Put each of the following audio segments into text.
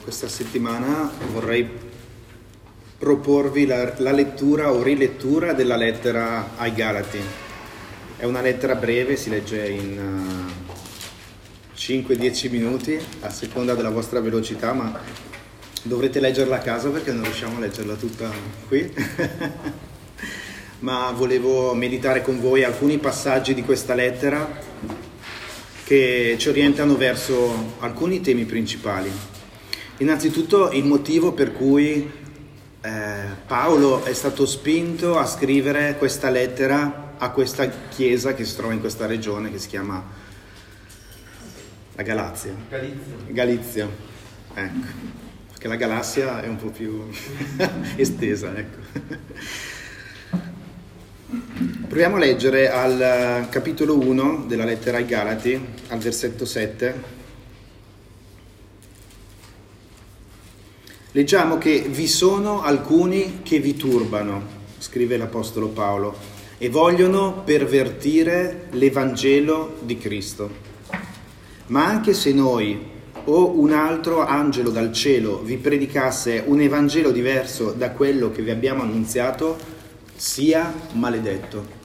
Questa settimana vorrei proporvi la, la, lettura o rilettura della lettera ai Galati. È una lettera breve, si legge in uh, 5-10 minuti a seconda della vostra velocità, ma dovrete leggerla a casa perché non riusciamo a leggerla tutta qui. ma volevo meditare con voi alcuni passaggi di questa lettera che ci orientano verso alcuni temi principali. Innanzitutto il motivo per cui eh, Paolo è stato spinto a scrivere questa lettera a questa chiesa che si trova in questa regione che si chiama la Galazia. Galizia. Galizia, ecco, perché la galassia è un po' più estesa, ecco. Proviamo a leggere al capitolo 1 della lettera ai Galati, al versetto 7. Leggiamo che vi sono alcuni che vi turbano, scrive l'Apostolo Paolo, e vogliono pervertire l'Evangelo di Cristo. Ma anche se noi o un altro angelo dal cielo vi predicasse un Evangelo diverso da quello che vi abbiamo annunziato, sia maledetto.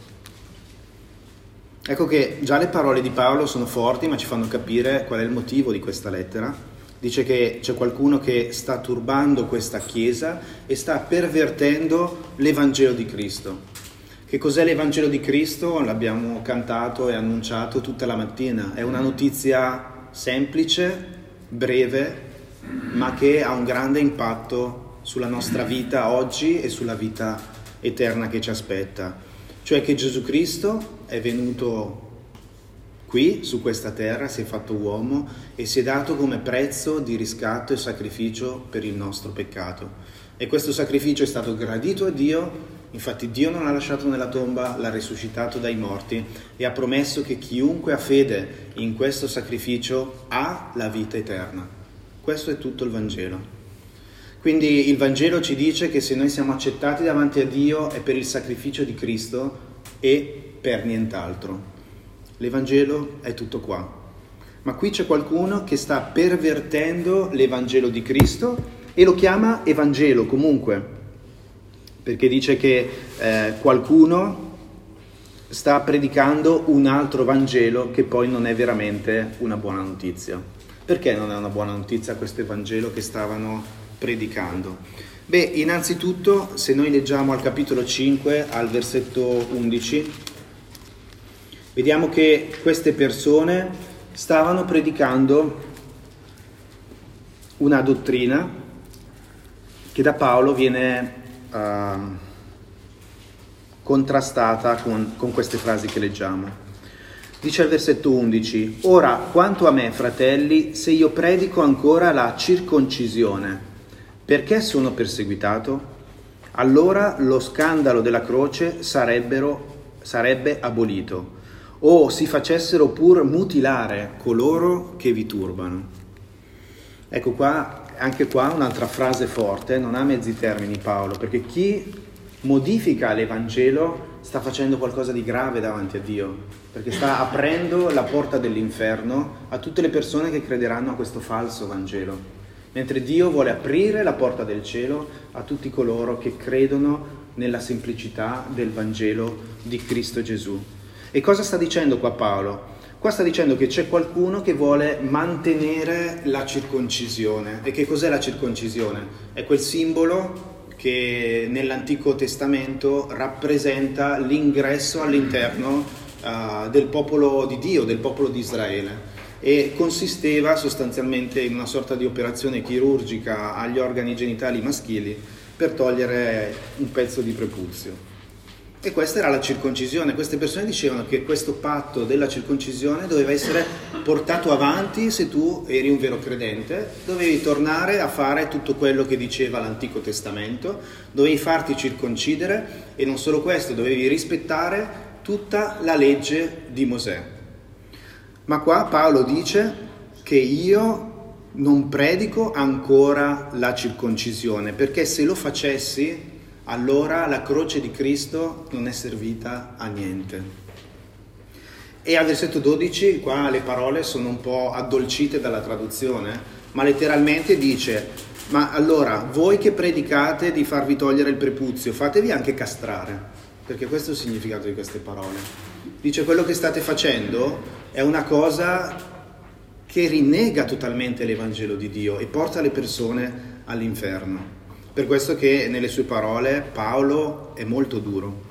Ecco che già le parole di Paolo sono forti, ma ci fanno capire qual è il motivo di questa lettera Dice che c'è qualcuno che sta turbando questa Chiesa e sta pervertendo l'Evangelo di Cristo. Che cos'è l'Evangelo di Cristo? L'abbiamo cantato e annunciato tutta la mattina. È una notizia semplice, breve, ma che ha un grande impatto sulla nostra vita oggi e sulla vita eterna che ci aspetta. Cioè che Gesù Cristo è venuto Qui, su questa terra, si è fatto uomo e si è dato come prezzo di riscatto e sacrificio per il nostro peccato. E questo sacrificio è stato gradito a Dio, infatti Dio non l'ha lasciato nella tomba, l'ha risuscitato dai morti e ha promesso che chiunque ha fede in questo sacrificio ha la vita eterna. Questo è tutto il Vangelo. Quindi il Vangelo ci dice che se noi siamo accettati davanti a Dio è per il sacrificio di Cristo e per nient'altro. L'Evangelo è tutto qua. Ma qui c'è qualcuno che sta pervertendo l'Evangelo di Cristo e lo chiama Evangelo comunque, perché dice che eh, qualcuno sta predicando un altro Vangelo che poi non è veramente una buona notizia. Perché non è una buona notizia questo Evangelo che stavano predicando? Beh, innanzitutto, se noi leggiamo al capitolo 5, al versetto 11, vediamo che queste persone stavano predicando una dottrina che da Paolo viene uh, contrastata con, con queste frasi che leggiamo. Dice al versetto 11, ora quanto a me, fratelli, se io predico ancora la circoncisione, perché sono perseguitato? Allora lo scandalo della croce sarebbe abolito o si facessero pur mutilare coloro che vi turbano. Ecco qua, anche qua un'altra frase forte, non ha mezzi termini Paolo, perché chi modifica l'Evangelo sta facendo qualcosa di grave davanti a Dio, perché sta aprendo la porta dell'inferno a tutte le persone che crederanno a questo falso Vangelo, mentre Dio vuole aprire la porta del cielo a tutti coloro che credono nella semplicità del Vangelo di Cristo Gesù. E cosa sta dicendo qua Paolo? Qua sta dicendo che c'è qualcuno che vuole mantenere la circoncisione. E che cos'è la circoncisione? È quel simbolo che nell'Antico Testamento rappresenta l'ingresso all'interno uh, del popolo di Dio, del popolo di Israele e consisteva sostanzialmente in una sorta di operazione chirurgica agli organi genitali maschili per togliere un pezzo di prepuzio. E questa era la circoncisione. Queste persone dicevano che questo patto della circoncisione doveva essere portato avanti se tu eri un vero credente, dovevi tornare a fare tutto quello che diceva l'Antico Testamento, dovevi farti circoncidere e non solo questo, dovevi rispettare tutta la legge di Mosè. Ma qua Paolo dice che io non predico ancora la circoncisione, perché se lo facessi allora la croce di Cristo non è servita a niente. E al versetto 12, qua le parole sono un po' addolcite dalla traduzione, ma letteralmente dice, ma allora voi che predicate di farvi togliere il prepuzio, fatevi anche castrare, perché questo è il significato di queste parole. Dice quello che state facendo è una cosa che rinnega totalmente l'Evangelo di Dio e porta le persone all'inferno. Per questo che nelle sue parole Paolo è molto duro.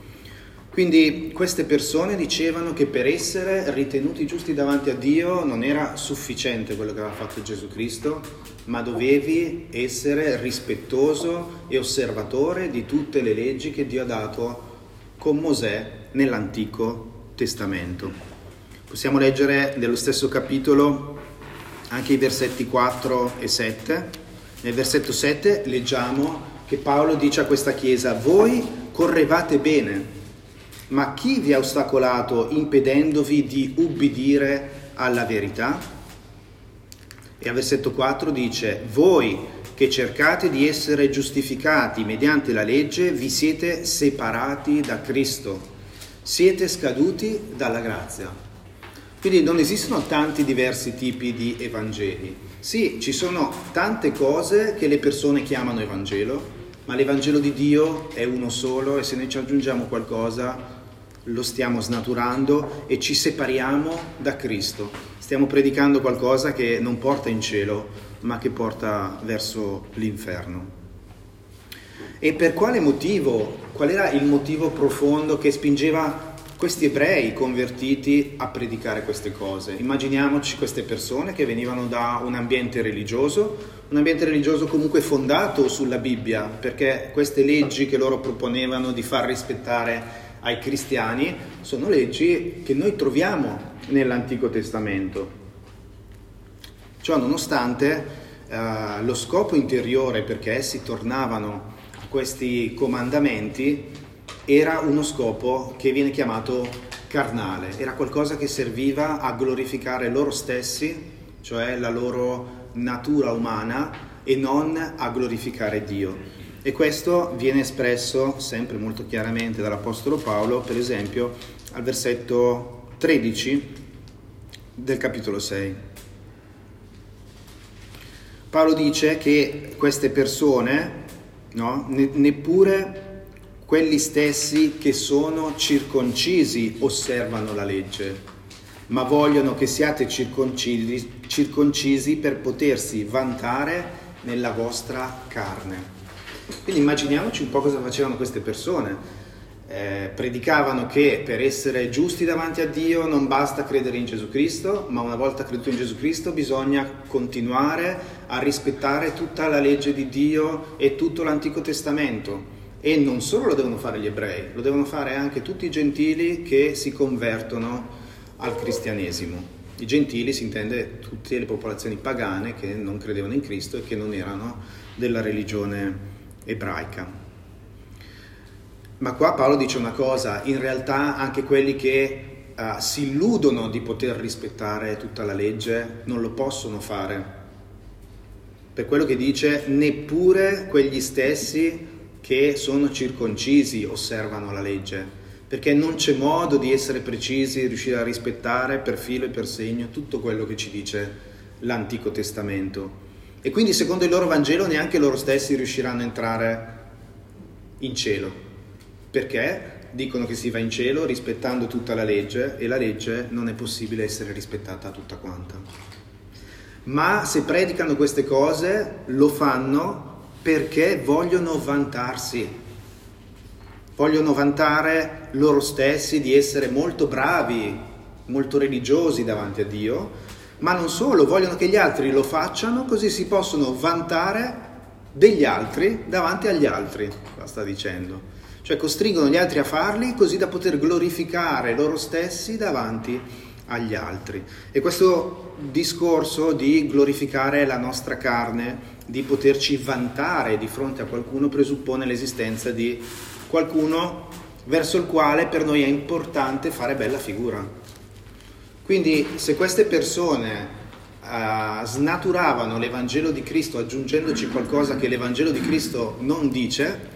Quindi queste persone dicevano che per essere ritenuti giusti davanti a Dio non era sufficiente quello che aveva fatto Gesù Cristo, ma dovevi essere rispettoso e osservatore di tutte le leggi che Dio ha dato con Mosè nell'Antico Testamento. Possiamo leggere nello stesso capitolo anche i versetti 4 e 7. Nel versetto 7 leggiamo che Paolo dice a questa chiesa, voi correvate bene ma chi vi ha ostacolato impedendovi di ubbidire alla verità? E al versetto 4 dice, voi che cercate di essere giustificati mediante la legge, vi siete separati da Cristo, siete scaduti dalla grazia. Quindi non esistono tanti diversi tipi di Evangeli. Sì, ci sono tante cose che le persone chiamano Evangelo, ma l'Evangelo di Dio è uno solo e se ne ci aggiungiamo qualcosa lo stiamo snaturando e ci separiamo da Cristo. Stiamo predicando qualcosa che non porta in cielo, ma che porta verso l'inferno. E per quale motivo? Qual era il motivo profondo che spingeva questi ebrei convertiti a predicare queste cose? Immaginiamoci queste persone che venivano da un ambiente religioso, un ambiente religioso comunque fondato sulla Bibbia, perché queste leggi che loro proponevano di far rispettare ai cristiani sono leggi che noi troviamo nell'Antico Testamento. Ciò nonostante eh, lo scopo interiore perché essi tornavano a questi comandamenti era uno scopo che viene chiamato carnale, era qualcosa che serviva a glorificare loro stessi, cioè la loro natura umana, e non a glorificare Dio. E questo viene espresso sempre molto chiaramente dall'Apostolo Paolo, per esempio, al versetto 13 del capitolo 6. Paolo dice che queste persone, no, neppure quelli stessi che sono circoncisi osservano la legge, ma vogliono che siate circoncisi, circoncisi per potersi vantare nella vostra carne. Quindi immaginiamoci un po' cosa facevano queste persone. Eh, predicavano che per essere giusti davanti a Dio non basta credere in Gesù Cristo, ma una volta creduto in Gesù Cristo bisogna continuare a rispettare tutta la legge di Dio e tutto l'Antico Testamento. E non solo lo devono fare gli ebrei, lo devono fare anche tutti i gentili che si convertono al cristianesimo. I gentili si intende tutte le popolazioni pagane che non credevano in Cristo e che non erano della religione ebraica. Ma qua Paolo dice una cosa, in realtà anche quelli che uh, si illudono di poter rispettare tutta la legge non lo possono fare. Per quello che dice, neppure quegli stessi che sono circoncisi osservano la legge, perché non c'è modo di essere precisi, riuscire a rispettare per filo e per segno tutto quello che ci dice l'Antico Testamento. E quindi secondo il loro Vangelo neanche loro stessi riusciranno a entrare in cielo. Perché? Dicono che si va in cielo rispettando tutta la legge e la legge non è possibile essere rispettata tutta quanta. Ma se predicano queste cose lo fanno perché vogliono vantarsi, vogliono vantare loro stessi di essere molto bravi, molto religiosi davanti a Dio ma non solo, vogliono che gli altri lo facciano così si possono vantare degli altri davanti agli altri, sta dicendo. Cioè costringono gli altri a farli così da poter glorificare loro stessi davanti agli altri. E questo discorso di glorificare la nostra carne, di poterci vantare di fronte a qualcuno, presuppone l'esistenza di qualcuno verso il quale per noi è importante fare bella figura. Quindi se queste persone uh, snaturavano l'Evangelo di Cristo aggiungendoci qualcosa che l'Evangelo di Cristo non dice,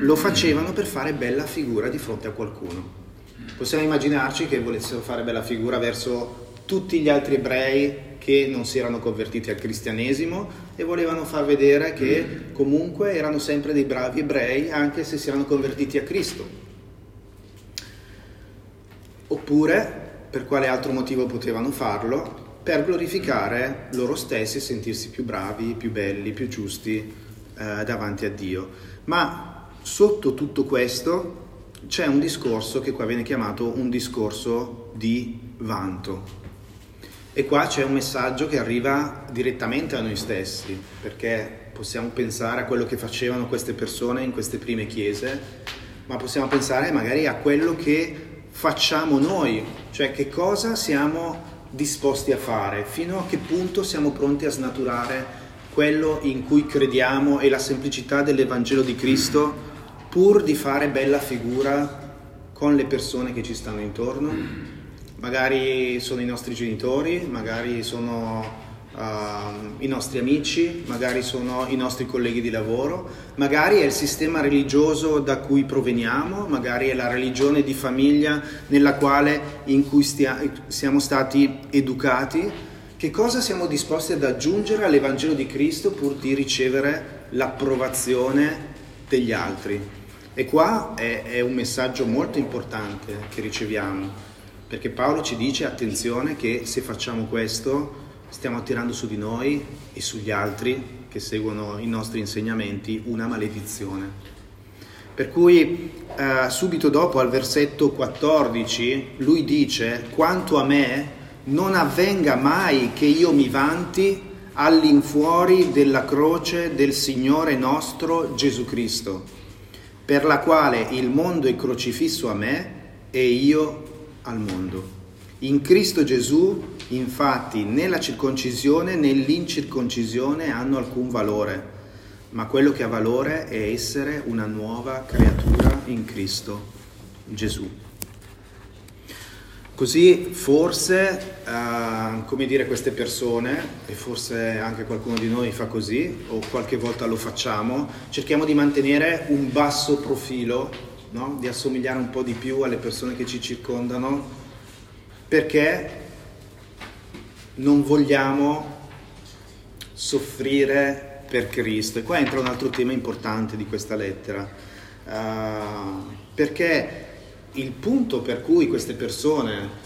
lo facevano per fare bella figura di fronte a qualcuno. Possiamo immaginarci che volessero fare bella figura verso tutti gli altri ebrei che non si erano convertiti al cristianesimo e volevano far vedere che comunque erano sempre dei bravi ebrei anche se si erano convertiti a Cristo. Oppure, per quale altro motivo potevano farlo? Per glorificare loro stessi e sentirsi più bravi, più belli, più giusti eh, davanti a Dio. Ma sotto tutto questo c'è un discorso che qua viene chiamato un discorso di vanto. E qua c'è un messaggio che arriva direttamente a noi stessi, perché possiamo pensare a quello che facevano queste persone in queste prime chiese, ma possiamo pensare magari a quello che facciamo noi, cioè che cosa siamo disposti a fare, fino a che punto siamo pronti a snaturare quello in cui crediamo e la semplicità dell'Evangelo di Cristo pur di fare bella figura con le persone che ci stanno intorno. Magari sono i nostri genitori, magari sono uh, i nostri amici, magari sono i nostri colleghi di lavoro, magari è il sistema religioso da cui proveniamo, magari è la religione di famiglia nella quale, in cui stia, siamo stati educati. Che cosa siamo disposti ad aggiungere all'Evangelo di Cristo pur di ricevere l'approvazione degli altri? E qua è, è, un messaggio molto importante che riceviamo, perché Paolo ci dice attenzione che se facciamo questo stiamo attirando su di noi e sugli altri che seguono i nostri insegnamenti una maledizione. Per cui eh, subito dopo al versetto 14 lui dice quanto a me non avvenga mai che io mi vanti all'infuori della croce del Signore nostro Gesù Cristo per la quale il mondo è crocifisso a me e io al mondo. In Cristo Gesù, infatti, né la circoncisione né l'incirconcisione hanno alcun valore, ma quello che ha valore è essere una nuova creatura in Cristo Gesù. Così forse, uh, come dire, queste persone, e forse anche qualcuno di noi fa così, o qualche volta lo facciamo, cerchiamo di mantenere un basso profilo, no? di assomigliare un po' di più alle persone che ci circondano, perché non vogliamo soffrire per Cristo. E qua entra un altro tema importante di questa lettera, uh, perché il punto per cui queste persone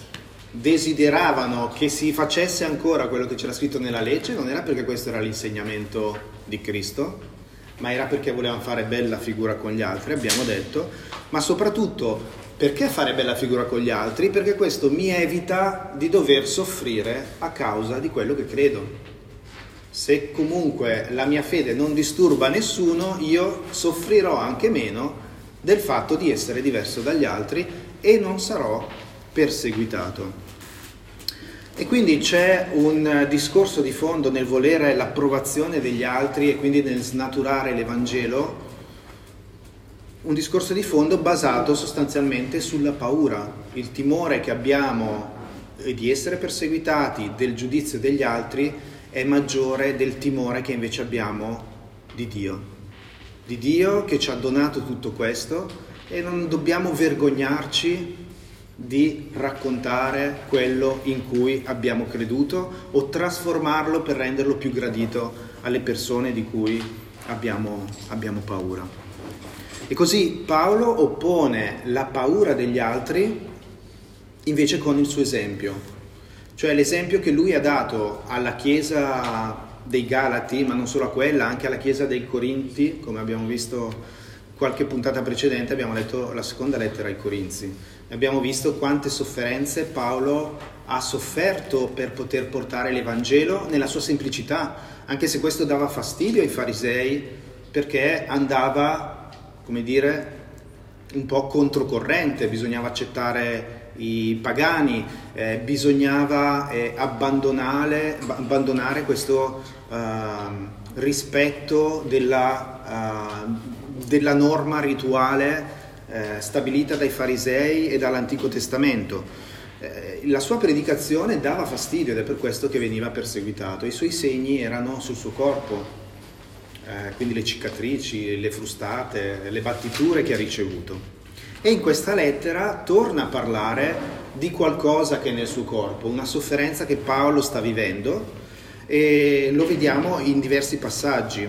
desideravano che si facesse ancora quello che c'era scritto nella legge non era perché questo era l'insegnamento di Cristo, ma era perché volevano fare bella figura con gli altri, abbiamo detto, ma soprattutto perché fare bella figura con gli altri? Perché questo mi evita di dover soffrire a causa di quello che credo. Se comunque la mia fede non disturba nessuno, io soffrirò anche meno del fatto di essere diverso dagli altri e non sarò perseguitato. E quindi c'è un discorso di fondo nel volere l'approvazione degli altri e quindi nel snaturare l'Evangelo, un discorso di fondo basato sostanzialmente sulla paura, il timore che abbiamo di essere perseguitati, del giudizio degli altri, è maggiore del timore che invece abbiamo di Dio. Di Dio che ci ha donato tutto questo e non dobbiamo vergognarci di raccontare quello in cui abbiamo creduto o trasformarlo per renderlo più gradito alle persone di cui abbiamo, abbiamo paura. E così Paolo oppone la paura degli altri invece con il suo esempio, cioè l'esempio che lui ha dato alla Chiesa dei Galati, ma non solo a quella, anche alla Chiesa dei Corinti, come abbiamo visto qualche puntata precedente, abbiamo letto la seconda lettera ai Corinzi. Abbiamo visto quante sofferenze Paolo ha sofferto per poter portare l'Evangelo nella sua semplicità, anche se questo dava fastidio ai farisei perché andava, come dire, un po' controcorrente, bisognava accettare i pagani, eh, bisognava eh, abbandonare, abbandonare, questo uh, rispetto della, uh, della, norma rituale uh, stabilita dai farisei e dall'Antico Testamento. La sua predicazione dava fastidio ed è per questo che veniva perseguitato. I suoi segni erano sul suo corpo, quindi le cicatrici, le frustate, le battiture che ha ricevuto. E in questa lettera torna a parlare di qualcosa che è nel suo corpo, una sofferenza che Paolo sta vivendo e lo vediamo in diversi passaggi.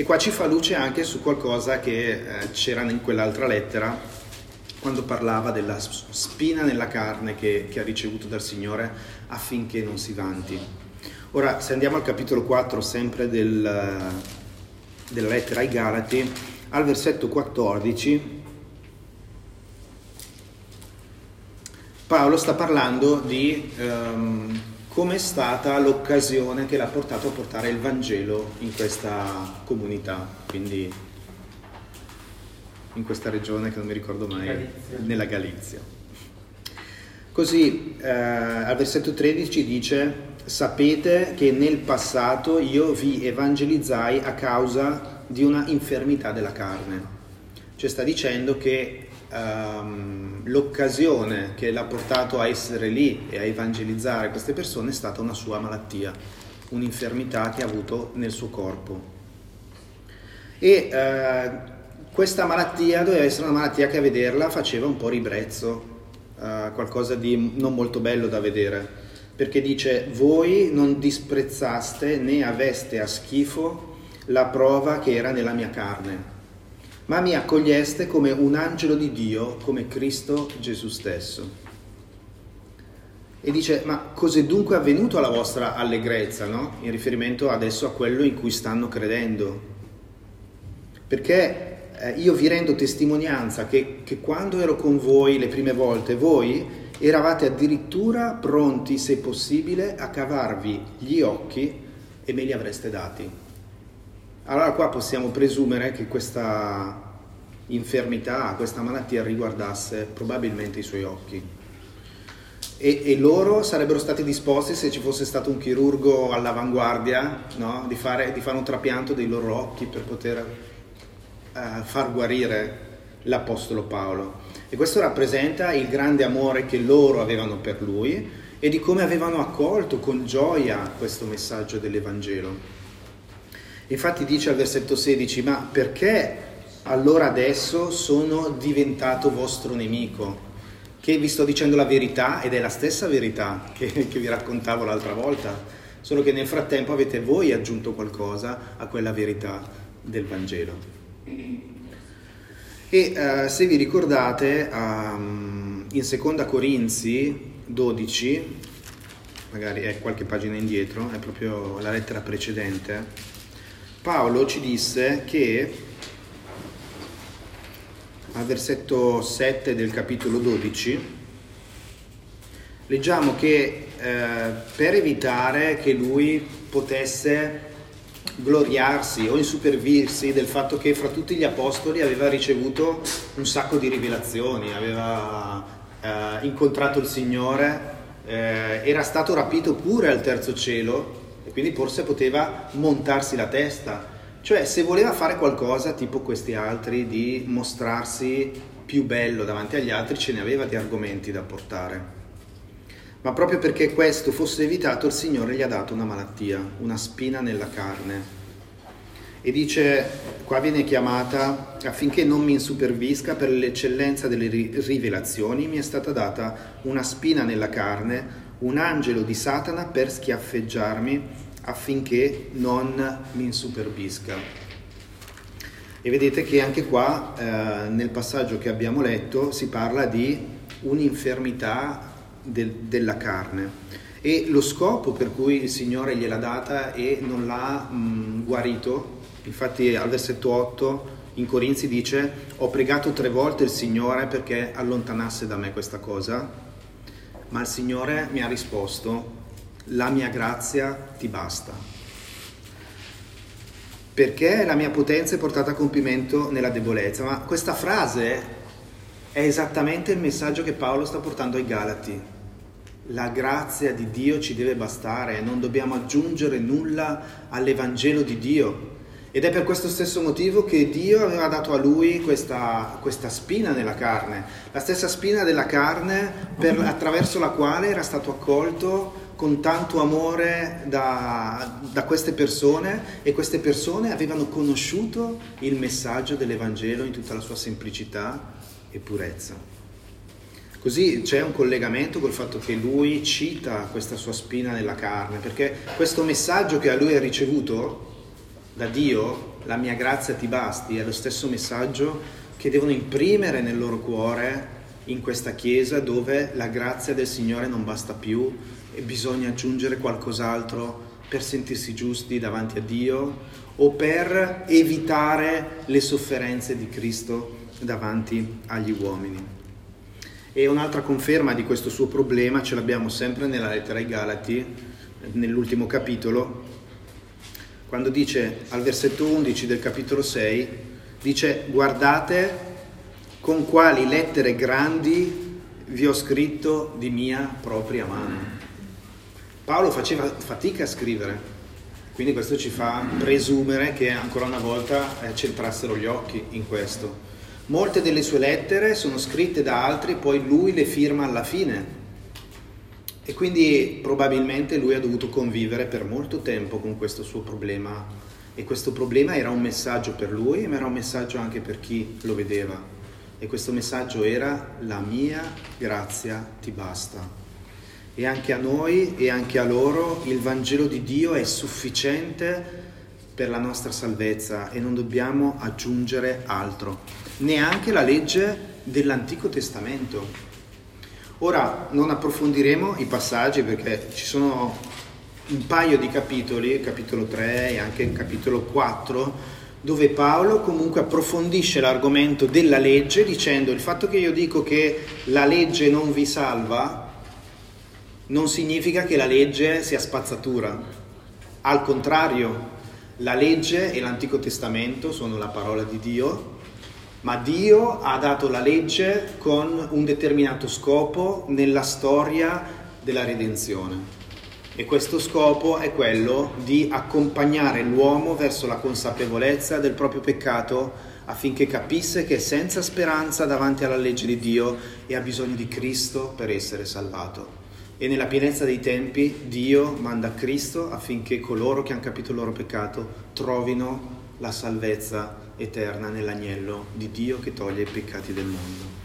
E qua ci fa luce anche su qualcosa che eh, c'era in quell'altra lettera, quando parlava della spina nella carne che, che ha ricevuto dal Signore affinché non si vanti. Ora, se andiamo al capitolo 4, sempre del, della lettera ai Galati, al versetto 14, Paolo sta parlando di um, come è stata l'occasione che l'ha portato a portare il Vangelo in questa comunità, quindi in questa regione che non mi ricordo mai, Galizia. nella Galizia. Così eh, al versetto 13 dice, sapete che nel passato io vi evangelizzai a causa di una infermità della carne. Cioè sta dicendo che um, l'occasione che l'ha portato a essere lì e a evangelizzare queste persone è stata una sua malattia, un'infermità che ha avuto nel suo corpo. E uh, questa malattia doveva essere una malattia che a vederla faceva un po' ribrezzo, uh, qualcosa di non molto bello da vedere, perché dice voi non disprezzaste né aveste a schifo la prova che era nella mia carne ma mi accoglieste come un angelo di Dio, come Cristo Gesù stesso. E dice, ma cos'è dunque avvenuto alla vostra allegrezza, no? In riferimento adesso a quello in cui stanno credendo. Perché eh, io vi rendo testimonianza che, che quando ero con voi le prime volte, voi eravate addirittura pronti, se possibile, a cavarvi gli occhi e me li avreste dati. Allora qua possiamo presumere che questa infermità, questa malattia riguardasse probabilmente i suoi occhi. E, e, loro sarebbero stati disposti, se ci fosse stato un chirurgo all'avanguardia, no? di, fare, di, fare, un trapianto dei loro occhi per poter uh, far guarire l'Apostolo Paolo. E questo rappresenta il grande amore che loro avevano per lui e di come avevano accolto con gioia questo messaggio dell'Evangelo. Infatti dice al versetto 16, ma perché allora adesso sono diventato vostro nemico? Che vi sto dicendo la verità ed è la stessa verità che, che vi raccontavo l'altra volta, solo che nel frattempo avete voi aggiunto qualcosa a quella verità del Vangelo. E uh, se vi ricordate, um, in seconda Corinzi 12, magari è qualche pagina indietro, è proprio la lettera precedente, Paolo ci disse che al versetto 7 del capitolo 12 leggiamo che eh, per evitare che lui potesse gloriarsi o insupervirsi del fatto che fra tutti gli apostoli aveva ricevuto un sacco di rivelazioni, aveva eh, incontrato il Signore, eh, era stato rapito pure al terzo cielo e quindi forse poteva montarsi la testa. Cioè se voleva fare qualcosa tipo questi altri di mostrarsi più bello davanti agli altri ce ne aveva di argomenti da portare. Ma proprio perché questo fosse evitato il Signore gli ha dato una malattia, una spina nella carne. E dice, qua viene chiamata, affinché non mi insupervisca per l'eccellenza delle rivelazioni, mi è stata data una spina nella carne, un angelo di Satana per schiaffeggiarmi affinché non mi insuperbisca. E vedete che anche qua eh, nel passaggio che abbiamo letto si parla di un'infermità del, della carne e lo scopo per cui il Signore gliel'ha data e non l'ha mh, guarito, infatti al versetto 8 in Corinzi dice ho pregato tre volte il Signore perché allontanasse da me questa cosa ma il Signore mi ha risposto, la mia grazia ti basta. Perché la mia potenza è portata a compimento nella debolezza. Ma questa frase è esattamente il messaggio che Paolo sta portando ai Galati. La grazia di Dio ci deve bastare, non dobbiamo aggiungere nulla all'Evangelo di Dio. Ed è per questo stesso motivo che Dio aveva dato a lui questa, questa spina nella carne, la stessa spina della carne per, attraverso la quale era stato accolto con tanto amore da, da, queste persone e queste persone avevano conosciuto il messaggio dell'Evangelo in tutta la sua semplicità e purezza. Così c'è un collegamento col fatto che lui cita questa sua spina nella carne, perché questo messaggio che a lui ha ricevuto da Dio, la mia grazia ti basti, è lo stesso messaggio che devono imprimere nel loro cuore in questa chiesa dove la grazia del Signore non basta più e bisogna aggiungere qualcos'altro per sentirsi giusti davanti a Dio o per evitare le sofferenze di Cristo davanti agli uomini. E un'altra conferma di questo suo problema ce l'abbiamo sempre nella lettera ai Galati, nell'ultimo capitolo, quando dice al versetto 11 del capitolo 6, dice guardate con quali lettere grandi vi ho scritto di mia propria mano. Paolo faceva fatica a scrivere, quindi questo ci fa presumere che ancora una volta eh, centrassero gli occhi in questo. Molte delle sue lettere sono scritte da altri, poi lui le firma alla fine. E quindi probabilmente lui ha dovuto convivere per molto tempo con questo suo problema. E questo problema era un messaggio per lui, ma era un messaggio anche per chi lo vedeva e questo messaggio era la mia grazia ti basta. E anche a noi e anche a loro il Vangelo di Dio è sufficiente per la nostra salvezza e non dobbiamo aggiungere altro, neanche la legge dell'Antico Testamento. Ora non approfondiremo i passaggi perché ci sono un paio di capitoli, capitolo 3 e anche capitolo 4, dove Paolo comunque approfondisce l'argomento della legge dicendo il fatto che io dico che la legge non vi salva non significa che la legge sia spazzatura. Al contrario, la legge e l'Antico Testamento sono la parola di Dio, ma Dio ha dato la legge con un determinato scopo nella storia della redenzione. E questo scopo è quello di accompagnare l'uomo verso la consapevolezza del proprio peccato affinché capisse che è senza speranza davanti alla legge di Dio e ha bisogno di Cristo per essere salvato. E nella pienezza dei tempi Dio manda Cristo affinché coloro che hanno capito il loro peccato trovino la salvezza eterna nell'agnello di Dio che toglie i peccati del mondo.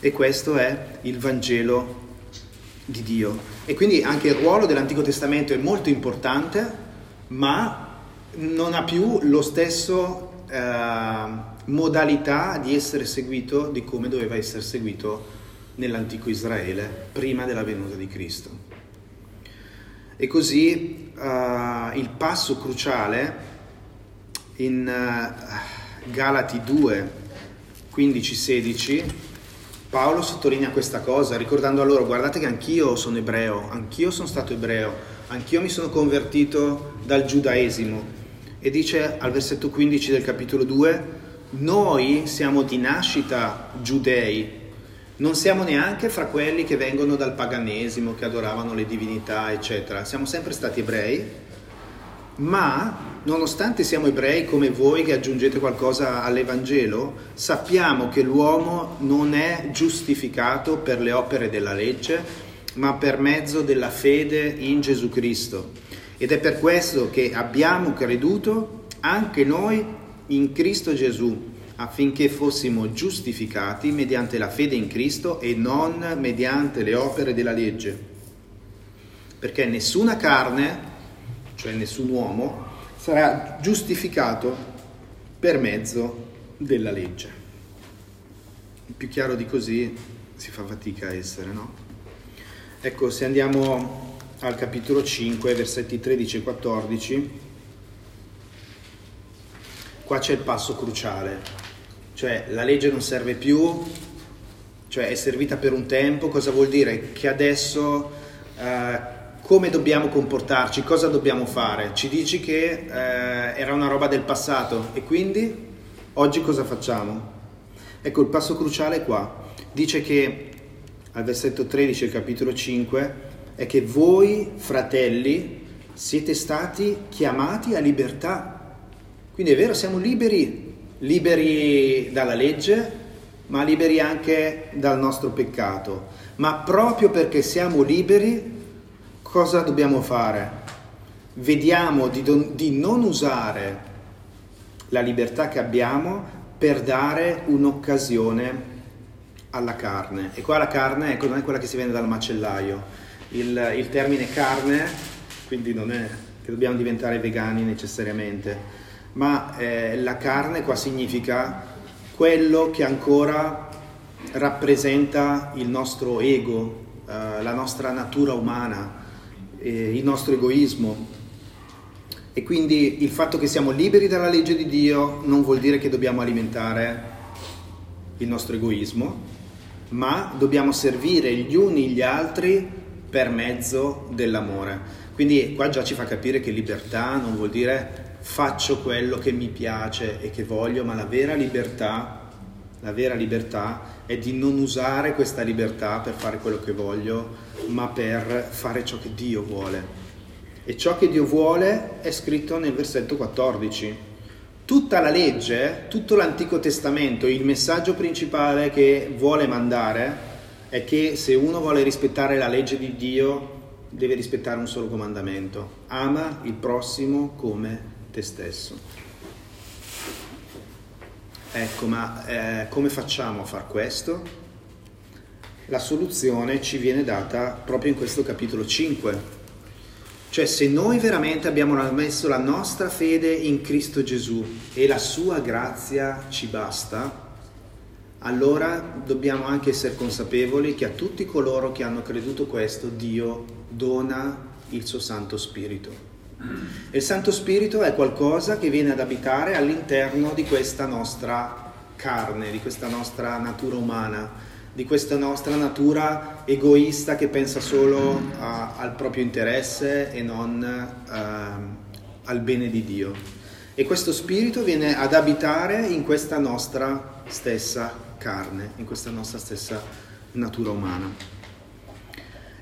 E questo è il Vangelo di Dio. E quindi anche il ruolo dell'Antico Testamento è molto importante, ma non ha più lo stesso eh, modalità di essere seguito di come doveva essere seguito nell'antico Israele prima della venuta di Cristo. E così uh, il passo cruciale in uh, Galati 2, 15-16 Paolo sottolinea questa cosa ricordando a loro guardate che anch'io sono ebreo, anch'io sono stato ebreo, anch'io mi sono convertito dal giudaesimo e dice al versetto 15 del capitolo 2 noi siamo di nascita giudei, non siamo neanche fra quelli che vengono dal paganesimo, che adoravano le divinità, eccetera, siamo sempre stati ebrei ma nonostante siamo ebrei come voi che aggiungete qualcosa all'Evangelo, sappiamo che l'uomo non è giustificato per le opere della legge, ma per mezzo della fede in Gesù Cristo. Ed è per questo che abbiamo creduto anche noi in Cristo Gesù, affinché fossimo giustificati mediante la fede in Cristo e non mediante le opere della legge. Perché nessuna carne cioè nessun uomo, sarà giustificato per mezzo della legge. Più chiaro di così si fa fatica a essere, no? Ecco, se andiamo al capitolo 5, versetti 13 e 14, qua c'è il passo cruciale, cioè la legge non serve più, cioè è servita per un tempo, cosa vuol dire? Che adesso eh, come dobbiamo comportarci, cosa dobbiamo fare. Ci dici che eh, era una roba del passato e quindi oggi cosa facciamo? Ecco, il passo cruciale è qua. Dice che al versetto 13 del capitolo 5 è che voi, fratelli, siete stati chiamati a libertà. Quindi è vero, siamo liberi, liberi dalla legge, ma liberi anche dal nostro peccato. Ma proprio perché siamo liberi, cosa dobbiamo fare? Vediamo di, don, di non usare la libertà che abbiamo per dare un'occasione alla carne. E qua la carne ecco, non è quella che si vende dal macellaio. Il, il termine carne, quindi non è che dobbiamo diventare vegani necessariamente, ma eh, la carne qua significa quello che ancora rappresenta il nostro ego, eh, la nostra natura umana, eh, il nostro egoismo. E quindi il fatto che siamo liberi dalla legge di Dio non vuol dire che dobbiamo alimentare il nostro egoismo, ma dobbiamo servire gli uni gli altri per mezzo dell'amore. Quindi qua già ci fa capire che libertà non vuol dire faccio quello che mi piace e che voglio, ma la vera libertà, la vera libertà è di non usare questa libertà per fare quello che voglio, ma per fare ciò che Dio vuole. E ciò che Dio vuole è scritto nel versetto 14 tutta la legge, tutto l'Antico Testamento, il messaggio principale che vuole mandare è che se uno vuole rispettare la legge di Dio deve rispettare un solo comandamento. Ama il prossimo come te stesso. Ecco, ma eh, come facciamo a far questo? La soluzione ci viene data proprio in questo capitolo 5 cioè se noi veramente abbiamo messo la nostra fede in Cristo Gesù e la sua grazia ci basta, allora dobbiamo anche essere consapevoli che a tutti coloro che hanno creduto questo Dio dona il suo Santo Spirito. Il Santo Spirito è qualcosa che viene ad abitare all'interno di questa nostra carne, di questa nostra natura umana di questa nostra natura egoista che pensa solo a, al proprio interesse e non uh, al bene di Dio. E questo spirito viene ad abitare in questa nostra stessa carne, in questa nostra stessa natura umana.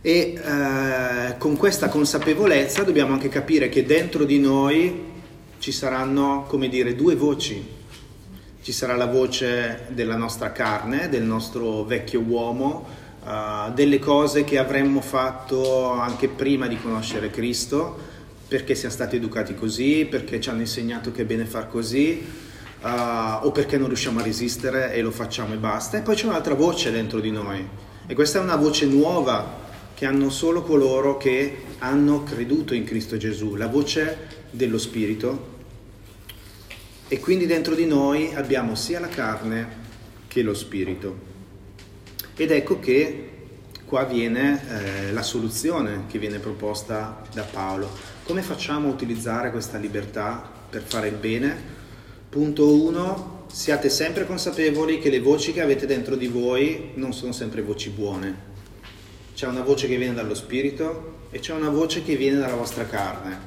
E uh, con questa consapevolezza dobbiamo anche capire che dentro di noi ci saranno, come dire, due voci ci sarà la voce della nostra carne, del nostro vecchio uomo, uh, delle cose che avremmo fatto anche prima di conoscere Cristo, perché siamo stati educati così, perché ci hanno insegnato che è bene far così, uh, o perché non riusciamo a resistere e lo facciamo e basta. E poi c'è un'altra voce dentro di noi, e questa è una voce nuova che hanno solo coloro che hanno creduto in Cristo Gesù, la voce dello Spirito e quindi dentro di noi abbiamo sia la carne che lo spirito. Ed ecco che qua viene eh, la soluzione che viene proposta da Paolo. Come facciamo a utilizzare questa libertà per fare il bene? Punto 1. Siate sempre consapevoli che le voci che avete dentro di voi non sono sempre voci buone. C'è una voce che viene dallo spirito e c'è una voce che viene dalla vostra carne.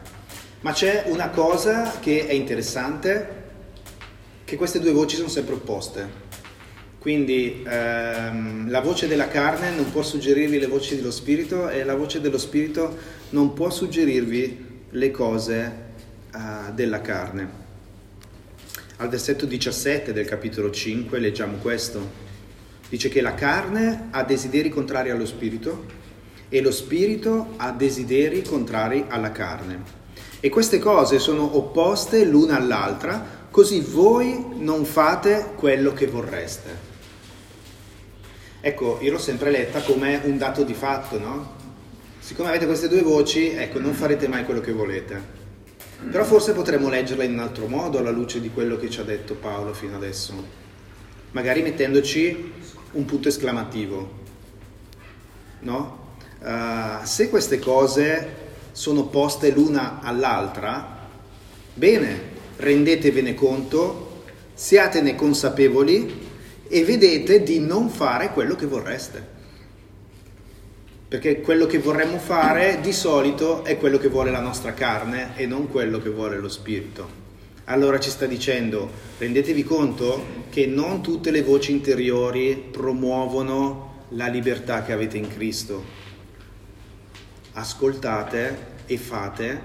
Ma c'è una cosa che è interessante che queste due voci sono sempre opposte. Quindi ehm, la voce della carne non può suggerirvi le voci dello spirito e la voce dello spirito non può suggerirvi le cose uh, della carne. Al versetto 17 del capitolo 5 leggiamo questo. Dice che la carne ha desideri contrari allo spirito e lo spirito ha desideri contrari alla carne. E queste cose sono opposte l'una all'altra così voi non fate quello che vorreste. Ecco, io l'ho sempre letta come un dato di fatto, no? Siccome avete queste due voci, ecco, non farete mai quello che volete. Però forse potremmo leggerla in un altro modo alla luce di quello che ci ha detto Paolo fino adesso. Magari mettendoci un punto esclamativo. No? Uh, se queste cose sono poste l'una all'altra, bene, rendetevene conto, siatene consapevoli e vedete di non fare quello che vorreste. Perché quello che vorremmo fare di solito è quello che vuole la nostra carne e non quello che vuole lo spirito. Allora ci sta dicendo, rendetevi conto che non tutte le voci interiori promuovono la libertà che avete in Cristo. Ascoltate e fate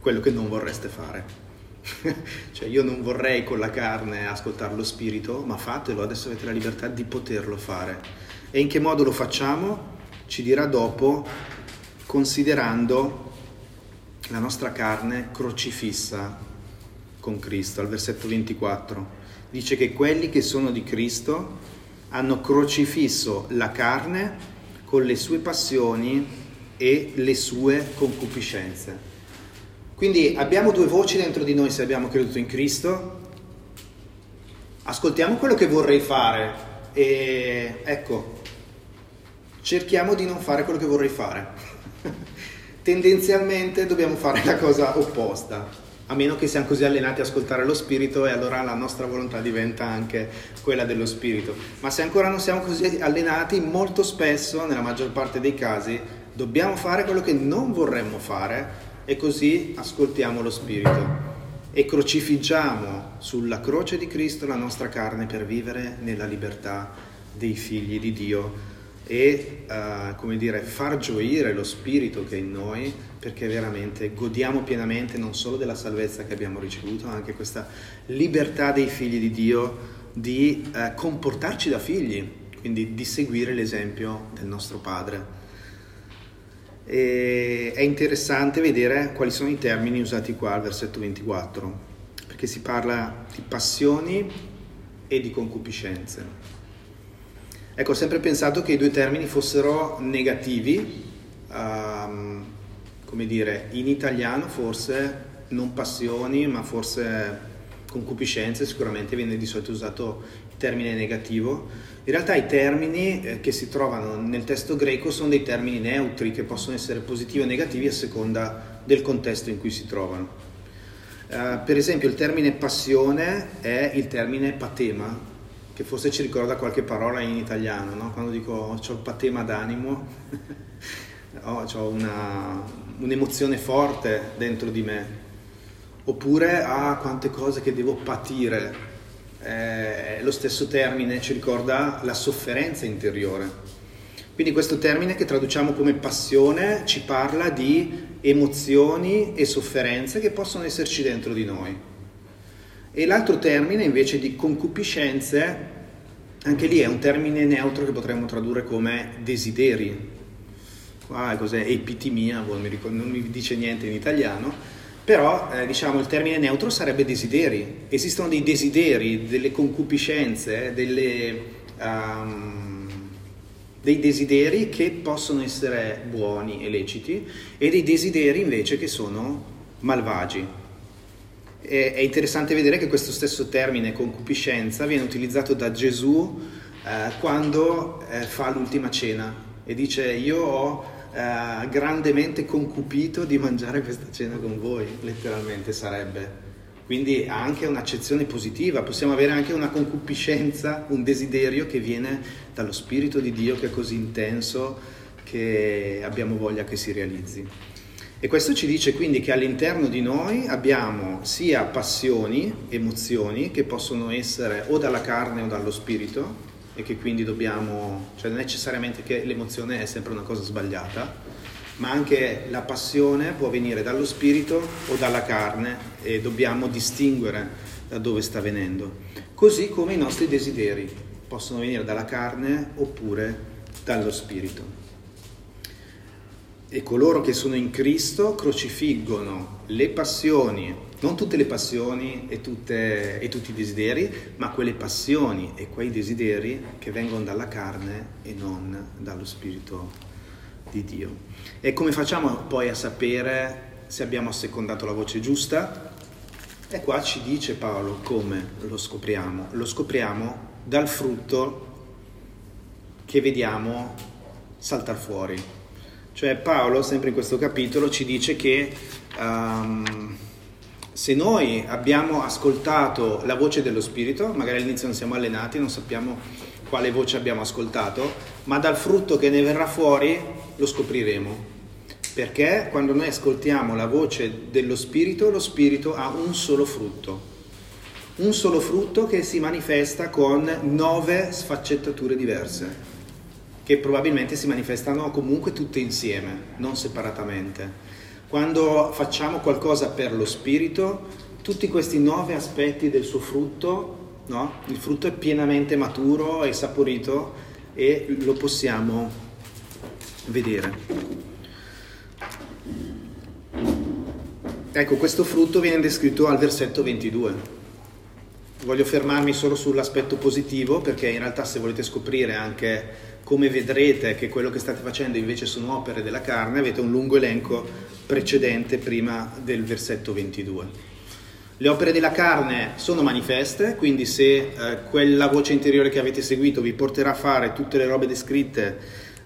quello che non vorreste fare. cioè io non vorrei con la carne ascoltare lo spirito, ma fatelo, adesso avete la libertà di poterlo fare. E in che modo lo facciamo? Ci dirà dopo, considerando la nostra carne crocifissa con Cristo, al versetto 24. Dice che quelli che sono di Cristo hanno crocifisso la carne con le sue passioni e le sue concupiscenze. Quindi abbiamo due voci dentro di noi se abbiamo creduto in Cristo. Ascoltiamo quello che vorrei fare e ecco, cerchiamo di non fare quello che vorrei fare. Tendenzialmente dobbiamo fare la cosa opposta, a meno che siamo così allenati a ascoltare lo spirito e allora la nostra volontà diventa anche quella dello spirito. Ma se ancora non siamo così allenati, molto spesso, nella maggior parte dei casi, dobbiamo fare quello che non vorremmo fare e così ascoltiamo lo Spirito e crocifiggiamo sulla croce di Cristo la nostra carne per vivere nella libertà dei figli di Dio e uh, come dire, far gioire lo Spirito che è in noi perché veramente godiamo pienamente non solo della salvezza che abbiamo ricevuto, ma anche questa libertà dei figli di Dio di uh, comportarci da figli, quindi di seguire l'esempio del nostro Padre. E è interessante vedere quali sono i termini usati qua al versetto 24, perché si parla di passioni e di concupiscenze. Ecco, ho sempre pensato che i due termini fossero negativi, um, come dire, in italiano forse non passioni, ma forse concupiscenze, sicuramente viene di solito usato il termine negativo, in realtà i termini eh, che si trovano nel testo greco sono dei termini neutri che possono essere positivi o negativi a seconda del contesto in cui si trovano. Uh, per esempio il termine passione è il termine patema, che forse ci ricorda qualche parola in italiano, no? quando dico ho il patema d'animo, oh, ho una, un'emozione forte dentro di me, oppure ah quante cose che devo patire eh, lo stesso termine ci ricorda la sofferenza interiore. Quindi questo termine che traduciamo come passione ci parla di emozioni e sofferenze che possono esserci dentro di noi. E l'altro termine invece di concupiscenze, anche lì è un termine neutro che potremmo tradurre come desideri. Qua cos'è? Epitimia, boh, non mi dice niente in italiano, però eh, diciamo il termine neutro sarebbe desideri. Esistono dei desideri, delle concupiscenze, delle, um, dei desideri che possono essere buoni e leciti e dei desideri invece che sono malvagi. È interessante vedere che questo stesso termine concupiscenza viene utilizzato da Gesù eh, quando eh, fa l'ultima cena e dice io ho eh, grandemente concupito di mangiare questa cena con voi, letteralmente sarebbe. Quindi ha anche un'accezione positiva, possiamo avere anche una concupiscenza, un desiderio che viene dallo Spirito di Dio che è così intenso che abbiamo voglia che si realizzi. E questo ci dice quindi che all'interno di noi abbiamo sia passioni, emozioni che possono essere o dalla carne o dallo spirito, e che quindi dobbiamo, cioè non necessariamente che l'emozione è sempre una cosa sbagliata, ma anche la passione può venire dallo spirito o dalla carne e dobbiamo distinguere da dove sta venendo. Così come i nostri desideri possono venire dalla carne oppure dallo spirito. E coloro che sono in Cristo crocifiggono le passioni non tutte le passioni e, tutte, e, tutti i desideri, ma quelle passioni e quei desideri che vengono dalla carne e non dallo Spirito di Dio. E come facciamo poi a sapere se abbiamo assecondato la voce giusta? E qua ci dice Paolo come lo scopriamo. Lo scopriamo dal frutto che vediamo saltare fuori. Cioè Paolo, sempre in questo capitolo, ci dice che um, se noi abbiamo ascoltato la voce dello Spirito, magari all'inizio non siamo allenati, non sappiamo quale voce abbiamo ascoltato, ma dal frutto che ne verrà fuori lo scopriremo. Perché quando noi ascoltiamo la voce dello Spirito, lo Spirito ha un solo frutto. Un solo frutto che si manifesta con nove sfaccettature diverse, che probabilmente si manifestano comunque tutte insieme, non separatamente. Quando facciamo qualcosa per lo spirito, tutti questi nove aspetti del suo frutto, no? il frutto è pienamente maturo e saporito e lo possiamo vedere. Ecco, questo frutto viene descritto al versetto 22. Voglio fermarmi solo sull'aspetto positivo perché in realtà se volete scoprire anche come vedrete che quello che state facendo invece sono opere della carne, avete un lungo elenco precedente prima del versetto 22. Le opere della carne sono manifeste, quindi se eh, quella voce interiore che avete seguito vi porterà a fare tutte le robe descritte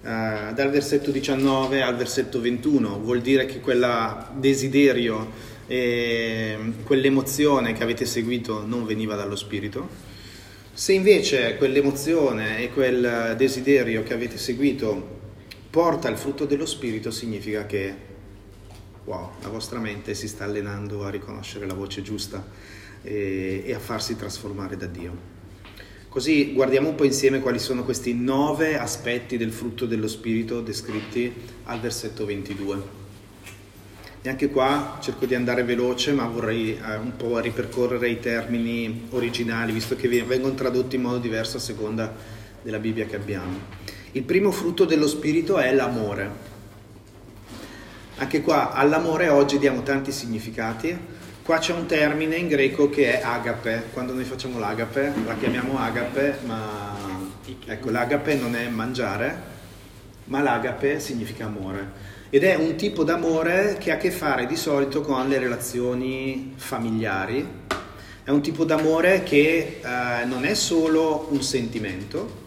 eh, dal versetto 19 al versetto 21, vuol dire che quel desiderio e quell'emozione che avete seguito non veniva dallo Spirito. Se invece quell'emozione e quel desiderio che avete seguito porta il frutto dello Spirito, significa che wow, la vostra mente si sta allenando a riconoscere la voce giusta e, e a farsi trasformare da Dio. Così guardiamo un po' insieme quali sono questi nove aspetti del frutto dello Spirito descritti al versetto 22. E anche qua cerco di andare veloce, ma vorrei eh, un po' ripercorrere i termini originali, visto che vengono tradotti in modo diverso a seconda della Bibbia che abbiamo. Il primo frutto dello Spirito è l'amore. Anche qua all'amore oggi diamo tanti significati. Qua c'è un termine in greco che è agape. Quando noi facciamo l'agape, la chiamiamo agape, ma ecco, l'agape non è mangiare, ma l'agape significa amore. Ed è un tipo d'amore che ha a che fare di solito con le relazioni familiari. È un tipo d'amore che eh, non è solo un sentimento,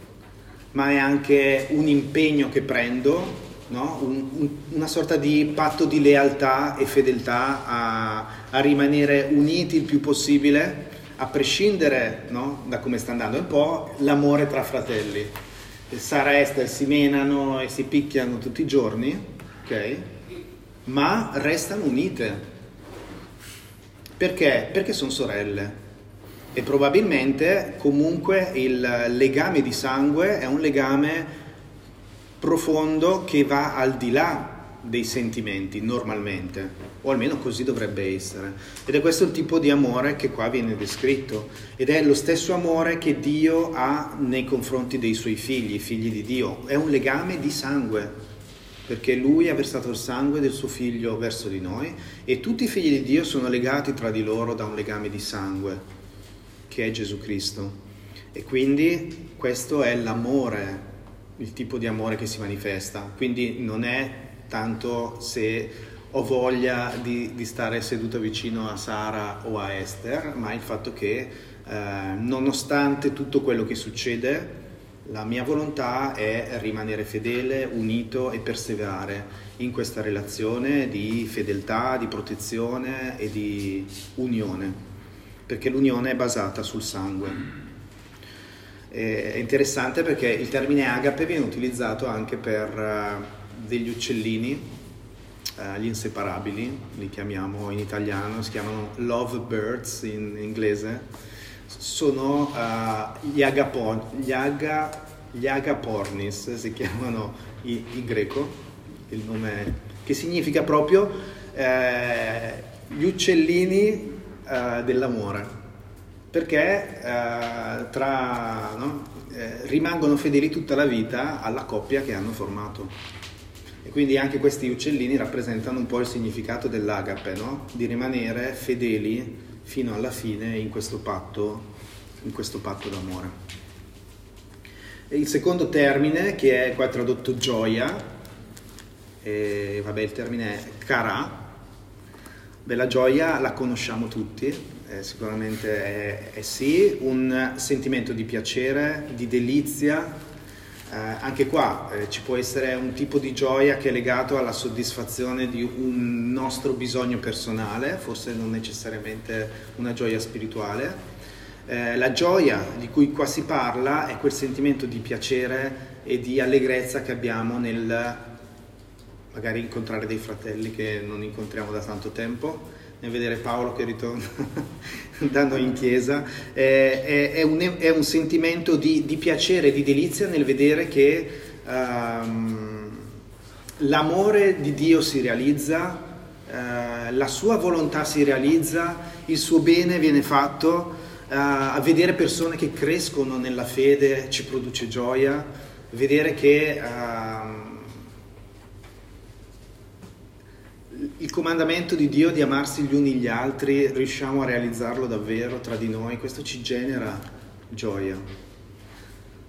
ma è anche un impegno che prendo no? un, un, una sorta di patto di lealtà e fedeltà a, a rimanere uniti il più possibile, a prescindere no? da come sta andando. È un po' l'amore tra fratelli. Sara e Esther si menano e si picchiano tutti i giorni, ok? Ma restano unite. Perché? Perché sono sorelle. E probabilmente comunque il legame di sangue è un legame profondo che va al di là dei sentimenti normalmente, o almeno così dovrebbe essere. Ed è questo il tipo di amore che qua viene descritto, ed è lo stesso amore che Dio ha nei confronti dei suoi figli, figli di Dio, è un legame di sangue, perché Lui ha versato il sangue del suo figlio verso di noi e tutti i figli di Dio sono legati tra di loro da un legame di sangue, che è Gesù Cristo. E quindi questo è l'amore il tipo di amore che si manifesta. Quindi non è tanto se ho voglia di, di stare seduto vicino a Sara o a Esther, ma il fatto che eh, nonostante tutto quello che succede, la mia volontà è rimanere fedele, unito e perseverare in questa relazione di fedeltà, di protezione e di unione, perché l'unione è basata sul sangue. È interessante perché il termine agape viene utilizzato anche per uh, degli uccellini, uh, gli inseparabili, li chiamiamo in italiano, si chiamano love birds in inglese, sono uh, gli, agapon, gli, aga, gli agapornis, si chiamano in, in, greco, il nome che significa proprio eh, gli uccellini dell'amore perché eh, tra, no, eh, rimangono fedeli tutta la vita alla coppia che hanno formato. E quindi anche questi uccellini rappresentano un po' il significato dell'agape, no? di rimanere fedeli fino alla fine in questo patto, in questo patto d'amore. Il secondo termine, che è qua tradotto gioia, e, vabbè il termine è cara, Beh, la gioia la conosciamo tutti, eh, sicuramente è, è, sì, un sentimento di piacere, di delizia. Eh, anche qua eh, ci può essere un tipo di gioia che è legato alla soddisfazione di un nostro bisogno personale, forse non necessariamente una gioia spirituale. Eh, la gioia di cui qua si parla è quel sentimento di piacere e di allegrezza che abbiamo nel magari incontrare dei fratelli che non incontriamo da tanto tempo, nel vedere Paolo che ritorna da noi in chiesa, è, è, è, un, è un, sentimento di, di, piacere, di delizia nel vedere che um, l'amore di Dio si realizza, uh, la sua volontà si realizza, il suo bene viene fatto, uh, a vedere persone che crescono nella fede ci produce gioia, vedere che... Uh, il comandamento di Dio di amarsi gli uni gli altri, riusciamo a realizzarlo davvero tra di noi, questo ci genera gioia.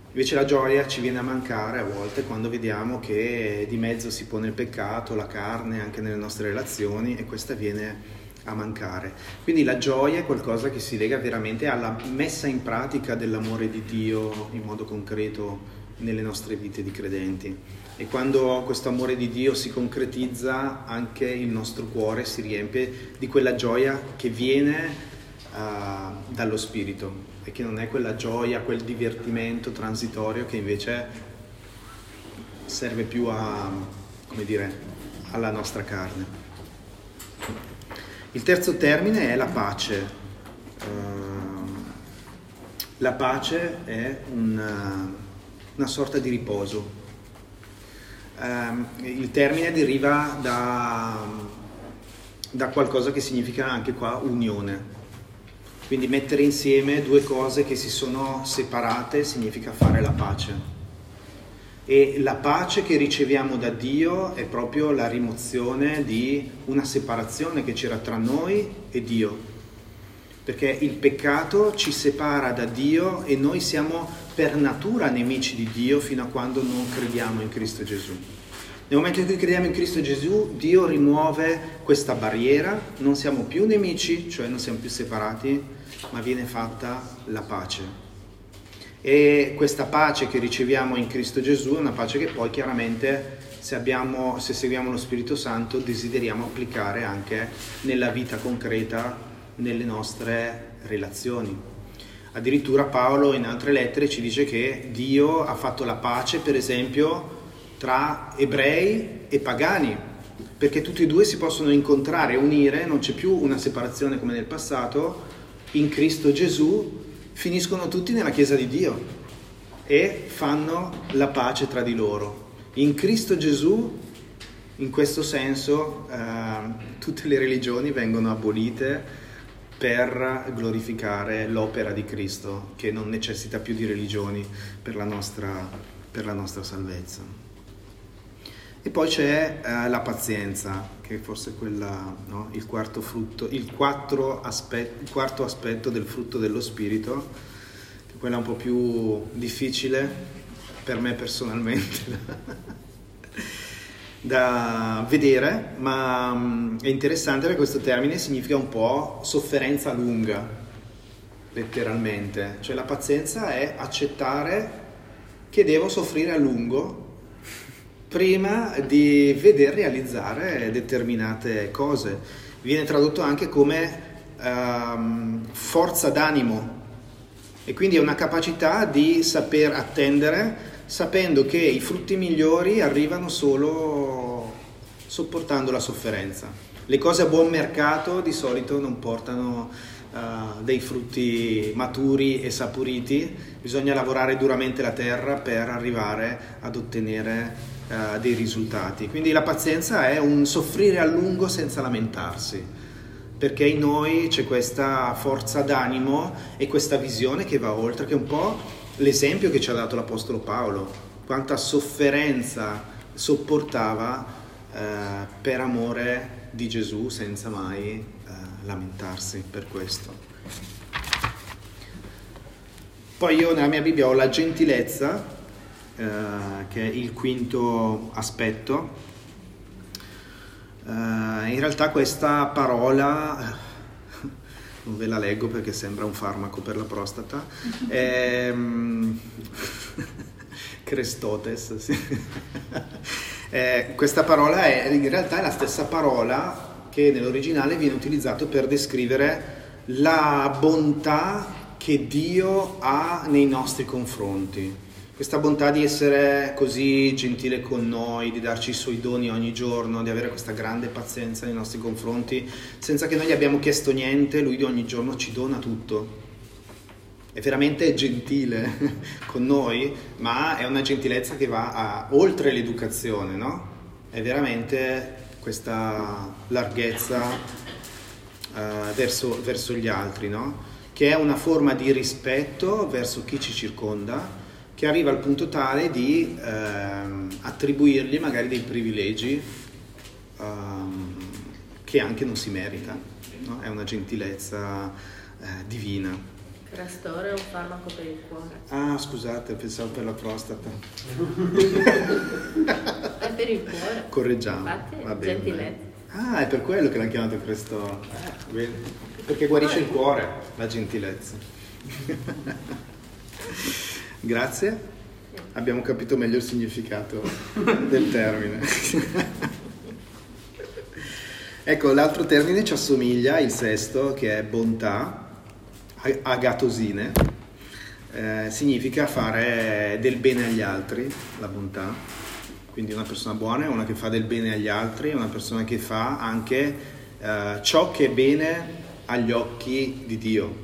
Invece la gioia ci viene a mancare a volte quando vediamo che di mezzo si pone il peccato, la carne anche nelle nostre relazioni e questa viene a mancare. Quindi la gioia è qualcosa che si lega veramente alla messa in pratica dell'amore di Dio in modo concreto nelle nostre vite di credenti. E quando questo amore di Dio si concretizza, anche il nostro cuore si riempie di quella gioia che viene uh, dallo Spirito e che non è quella gioia, quel divertimento transitorio che invece serve più a, dire, alla nostra carne. Il terzo termine è la pace. Uh, la pace è una, una sorta di riposo ehm, il termine deriva da, da qualcosa che significa anche qua unione. Quindi mettere insieme due cose che si sono separate significa fare la pace. E la pace che riceviamo da Dio è proprio la rimozione di una separazione che c'era tra noi e Dio. Perché il peccato ci separa da Dio e noi siamo per natura nemici di Dio fino a quando non crediamo in Cristo Gesù. Nel momento in cui crediamo in Cristo Gesù, Dio rimuove questa barriera, non siamo più nemici, cioè non siamo più separati, ma viene fatta la pace. E questa pace che riceviamo in Cristo Gesù è una pace che poi chiaramente se, abbiamo, se seguiamo lo Spirito Santo desideriamo applicare anche nella vita concreta, nelle nostre relazioni. Addirittura Paolo in altre lettere ci dice che Dio ha fatto la pace, per esempio, tra ebrei e pagani, perché tutti e due si possono incontrare unire, non c'è più una separazione come nel passato, in Cristo Gesù finiscono tutti nella Chiesa di Dio e fanno la pace tra di loro. In Cristo Gesù, in questo senso, eh, tutte le religioni vengono abolite per glorificare l'opera di Cristo, che non necessita più di religioni per la nostra, per la nostra salvezza. E poi c'è eh, la pazienza, che forse è no? il, quarto frutto, il, aspet- il quarto aspetto del frutto dello Spirito, che è quella un po' più difficile per me personalmente da vedere, ma mm, è interessante perché questo termine significa un po' sofferenza lunga, letteralmente. Cioè la pazienza è accettare che devo soffrire a lungo prima di veder realizzare determinate cose. Viene tradotto anche come um, forza d'animo e quindi è una capacità di saper attendere sapendo che i frutti migliori arrivano solo sopportando la sofferenza. Le cose a buon mercato di solito non portano uh, dei frutti maturi e saporiti, bisogna lavorare duramente la terra per arrivare ad ottenere uh, dei risultati. Quindi la pazienza è un soffrire a lungo senza lamentarsi perché in noi c'è questa forza d'animo e questa visione che va oltre, che un po' l'esempio che ci ha dato l'Apostolo Paolo, quanta sofferenza sopportava eh, per amore di Gesù senza mai eh, lamentarsi per questo. Poi io nella mia Bibbia ho la gentilezza, eh, che è il quinto aspetto. Eh, in realtà questa parola non ve la leggo perché sembra un farmaco per la prostata. Ehm... Crestotes, sì. eh, questa parola è in realtà è la stessa parola che nell'originale viene utilizzata per descrivere la bontà che Dio ha nei nostri confronti questa bontà di essere così gentile con noi, di darci i suoi doni ogni giorno, di avere questa grande pazienza nei nostri confronti, senza che noi gli abbiamo chiesto niente, lui ogni giorno ci dona tutto. È veramente gentile con noi, ma è una gentilezza che va a, oltre l'educazione, no? È veramente questa larghezza uh, verso, verso gli altri, no? Che è una forma di rispetto verso chi ci circonda che arriva al punto tale di ehm, attribuirgli magari dei privilegi ehm, che anche non si merita, no? è una gentilezza eh, divina. Rastore è un farmaco per il cuore. Ah, scusate, pensavo per la prostata. è per il cuore. Correggiamo. Infatti, Va bene, gentilezza. Ah, è per quello che l'hanno chiamato Crestore. Eh. Perché guarisce il cuore, la gentilezza. Grazie. Abbiamo capito meglio il significato del termine. ecco, l'altro termine ci assomiglia, il sesto, che è bontà, agatosine. Eh, significa fare del bene agli altri, la bontà. Quindi una persona buona è una che fa del bene agli altri, è una persona che fa anche eh, ciò che è bene agli occhi di Dio.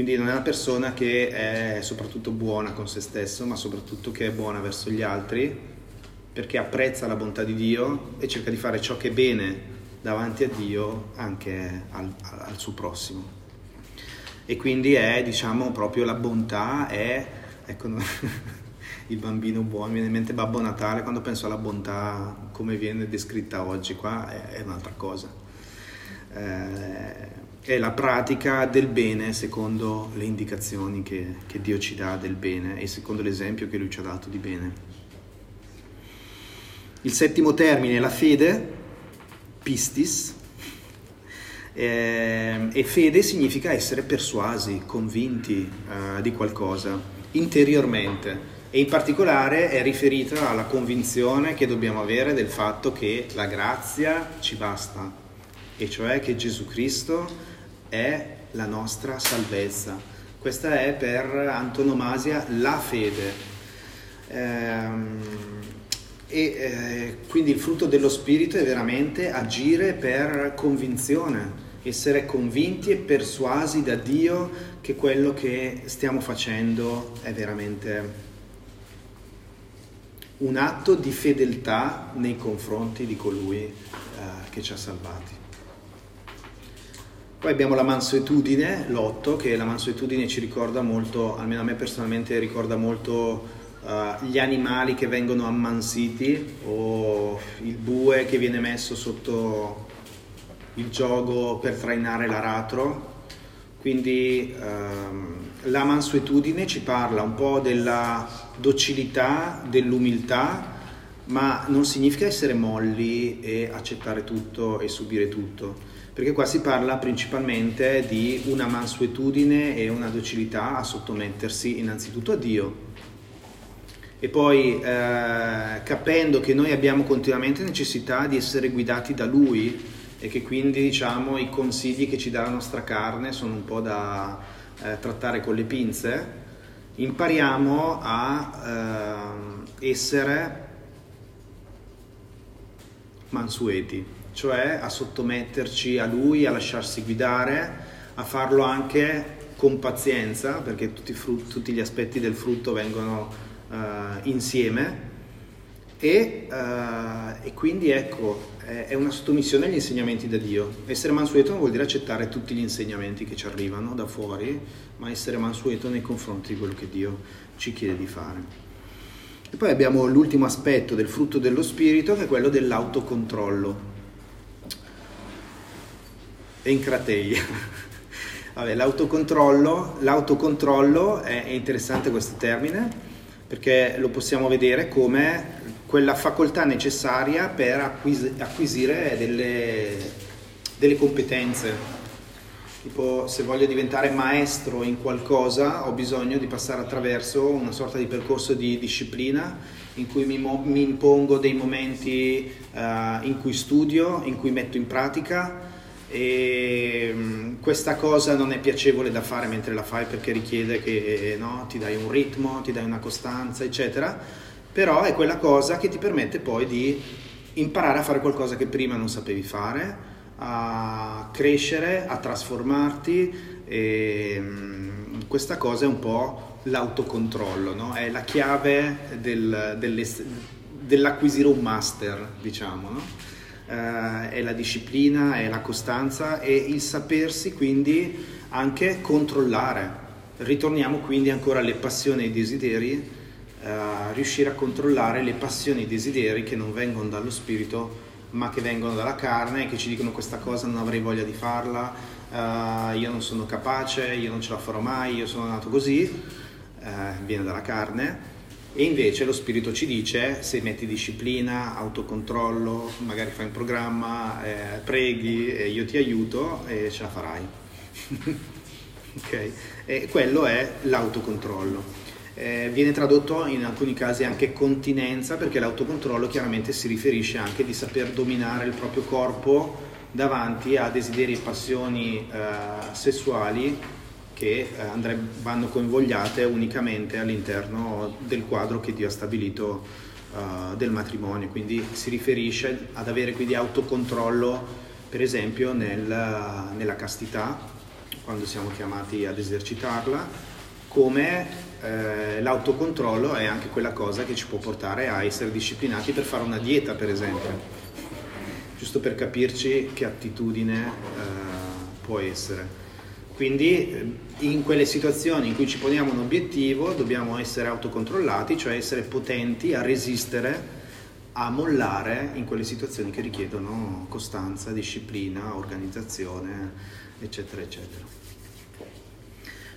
Quindi non è una persona che è soprattutto buona con se stesso, ma soprattutto che è buona verso gli altri, perché apprezza la bontà di Dio e cerca di fare ciò che è bene davanti a Dio anche al, al suo prossimo. E quindi è, diciamo, proprio la bontà è, ecco, il bambino buono, mi viene in mente Babbo Natale, quando penso alla bontà come viene descritta oggi, qua è, è un'altra cosa. Eh, è la pratica del bene secondo le indicazioni che, che, Dio ci dà del bene e secondo l'esempio che Lui ci ha dato di bene. Il settimo termine è la fede, pistis, eh, e fede significa essere persuasi, convinti eh, di qualcosa interiormente e in particolare è riferita alla convinzione che dobbiamo avere del fatto che la grazia ci basta, e cioè che Gesù Cristo è la nostra salvezza. Questa è per antonomasia la fede. Ehm, e eh, quindi il frutto dello Spirito è veramente agire per convinzione, essere convinti e persuasi da Dio che quello che stiamo facendo è veramente un atto di fedeltà nei confronti di colui eh, che ci ha salvati. Poi abbiamo la mansuetudine, l'otto, che la mansuetudine ci ricorda molto, almeno a me personalmente ricorda molto uh, gli animali che vengono ammansiti o il bue che viene messo sotto il gioco per trainare l'aratro. Quindi um, la mansuetudine ci parla un po' della docilità, dell'umiltà, ma non significa essere molli e accettare tutto e subire tutto perché qua si parla principalmente di una mansuetudine e una docilità a sottomettersi innanzitutto a Dio. E poi eh, capendo che noi abbiamo continuamente necessità di essere guidati da Lui e che quindi diciamo i consigli che ci dà la nostra carne sono un po' da eh, trattare con le pinze, impariamo a eh, essere mansueti cioè a sottometterci a lui, a lasciarsi guidare, a farlo anche con pazienza, perché tutti, frutti, tutti gli aspetti del frutto vengono uh, insieme. E, uh, e, quindi ecco, è, è, una sottomissione agli insegnamenti da Dio. Essere mansueto non vuol dire accettare tutti gli insegnamenti che ci arrivano da fuori, ma essere mansueto nei confronti di quello che Dio ci chiede di fare. E poi abbiamo l'ultimo aspetto del frutto dello spirito, che è quello dell'autocontrollo encrateia. Vabbè, l'autocontrollo, l'autocontrollo è, interessante questo termine perché lo possiamo vedere come quella facoltà necessaria per acquis- acquisire delle, delle competenze. Tipo, se voglio diventare maestro in qualcosa, ho bisogno di passare attraverso una sorta di percorso di disciplina in cui mi, mi impongo dei momenti uh, in cui studio, in cui metto in pratica e mm, questa cosa non è piacevole da fare mentre la fai perché richiede che no, ti dai un ritmo, ti dai una costanza, eccetera, però è quella cosa che ti permette poi di imparare a fare qualcosa che prima non sapevi fare, a crescere, a trasformarti e mm, questa cosa è un po' l'autocontrollo, no? è la chiave del, dell'acquisire un master, diciamo. No? Eh, è la disciplina, è la costanza e il sapersi quindi anche controllare. Ritorniamo quindi ancora alle passioni e ai desideri, eh, riuscire a controllare le passioni e i desideri che non vengono dallo spirito ma che vengono dalla carne e che ci dicono questa cosa non avrei voglia di farla, uh, io non sono capace, io non ce la farò mai, io sono nato così, uh, viene dalla carne. E invece lo spirito ci dice se metti disciplina, autocontrollo, magari fai un programma, eh, preghi, e io ti aiuto e ce la farai. ok? E quello è l'autocontrollo. Eh, viene tradotto in alcuni casi anche continenza perché l'autocontrollo chiaramente si riferisce anche di saper dominare il proprio corpo davanti a desideri e passioni eh, sessuali che eh, andre- vanno coinvogliate unicamente all'interno del quadro che Dio ha stabilito uh, del matrimonio. Quindi si riferisce ad avere quindi autocontrollo, per esempio, nel, nella castità, quando siamo chiamati ad esercitarla, come eh, l'autocontrollo è anche quella cosa che ci può portare a essere disciplinati per fare una dieta, per esempio, giusto per capirci che attitudine eh, può essere. Quindi eh, in quelle situazioni in cui ci poniamo un obiettivo dobbiamo essere autocontrollati, cioè essere potenti a resistere, a mollare in quelle situazioni che richiedono costanza, disciplina, organizzazione, eccetera, eccetera.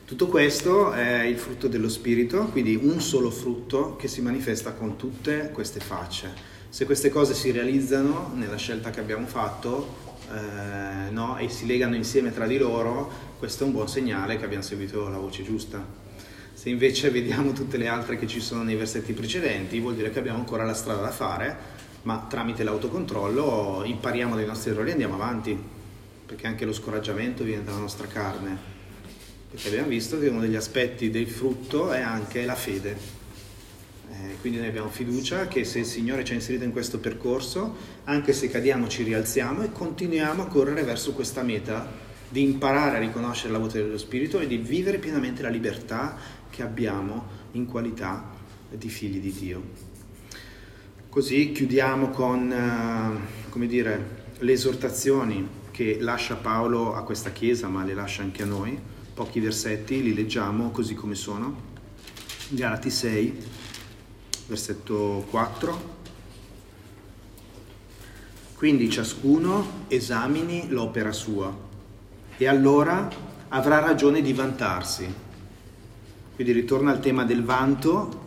Tutto questo è il frutto dello spirito, quindi un solo frutto che si manifesta con tutte queste facce. Se queste cose si realizzano nella scelta che abbiamo fatto eh, no, e si legano insieme tra di loro, questo è un buon segnale che abbiamo seguito la voce giusta. Se invece vediamo tutte le altre che ci sono nei versetti precedenti, vuol dire che abbiamo ancora la strada da fare, ma tramite l'autocontrollo impariamo dai nostri errori e andiamo avanti, perché anche lo scoraggiamento viene dalla nostra carne. Perché abbiamo visto che uno degli aspetti del frutto è anche la fede. Eh, quindi noi abbiamo fiducia che se il Signore ci ha inserito in questo percorso, anche se cadiamo ci rialziamo e continuiamo a correre verso questa meta di imparare a riconoscere la voce dello Spirito e di vivere pienamente la libertà che abbiamo in qualità di figli di Dio. Così chiudiamo con, come dire, le esortazioni che lascia Paolo a questa chiesa, ma le lascia anche a noi. Pochi versetti, li leggiamo così come sono. Galati 6, versetto 4. Quindi ciascuno esamini l'opera sua e allora avrà ragione di vantarsi. Quindi ritorna al tema del vanto,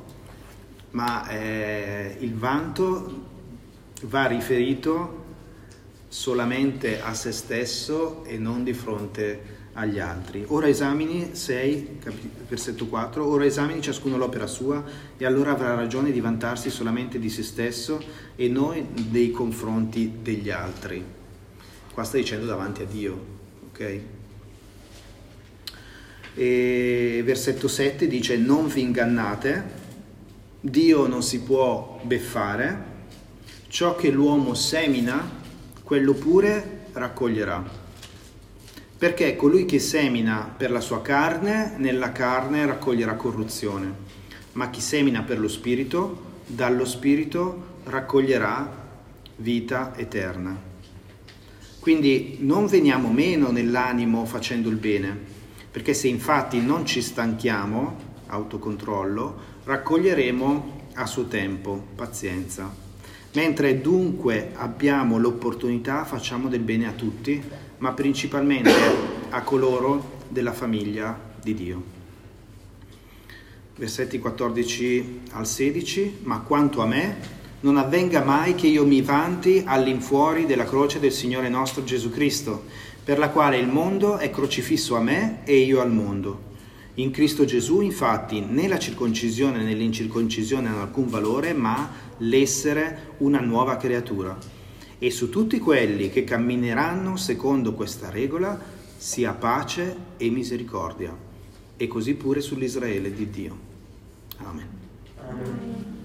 ma eh, il vanto va riferito solamente a se stesso e non di fronte agli altri. Ora esamini 6, versetto 4, ora esamini ciascuno l'opera sua e allora avrà ragione di vantarsi solamente di se stesso e non dei confronti degli altri. Qua sta dicendo davanti a Dio, ok? E versetto 7 dice non vi ingannate, Dio non si può beffare, ciò che l'uomo semina, quello pure raccoglierà. Perché colui che semina per la sua carne, nella carne raccoglierà corruzione, ma chi semina per lo spirito, dallo spirito raccoglierà vita eterna. Quindi non veniamo meno nell'animo facendo il bene, perché se infatti non ci stanchiamo, autocontrollo, raccoglieremo a suo tempo, pazienza. Mentre dunque abbiamo l'opportunità, facciamo del bene a tutti, ma principalmente a coloro della famiglia di Dio. Versetti 14 al 16, ma quanto a me, non avvenga mai che io mi vanti all'infuori della croce del Signore nostro Gesù Cristo, per la quale il mondo è crocifisso a me e io al mondo. In Cristo Gesù, infatti, né la circoncisione né l'incirconcisione hanno alcun valore, ma l'essere una nuova creatura. E su tutti quelli che cammineranno secondo questa regola sia pace e misericordia. E così pure sull'Israele di Dio. Amen. Amen.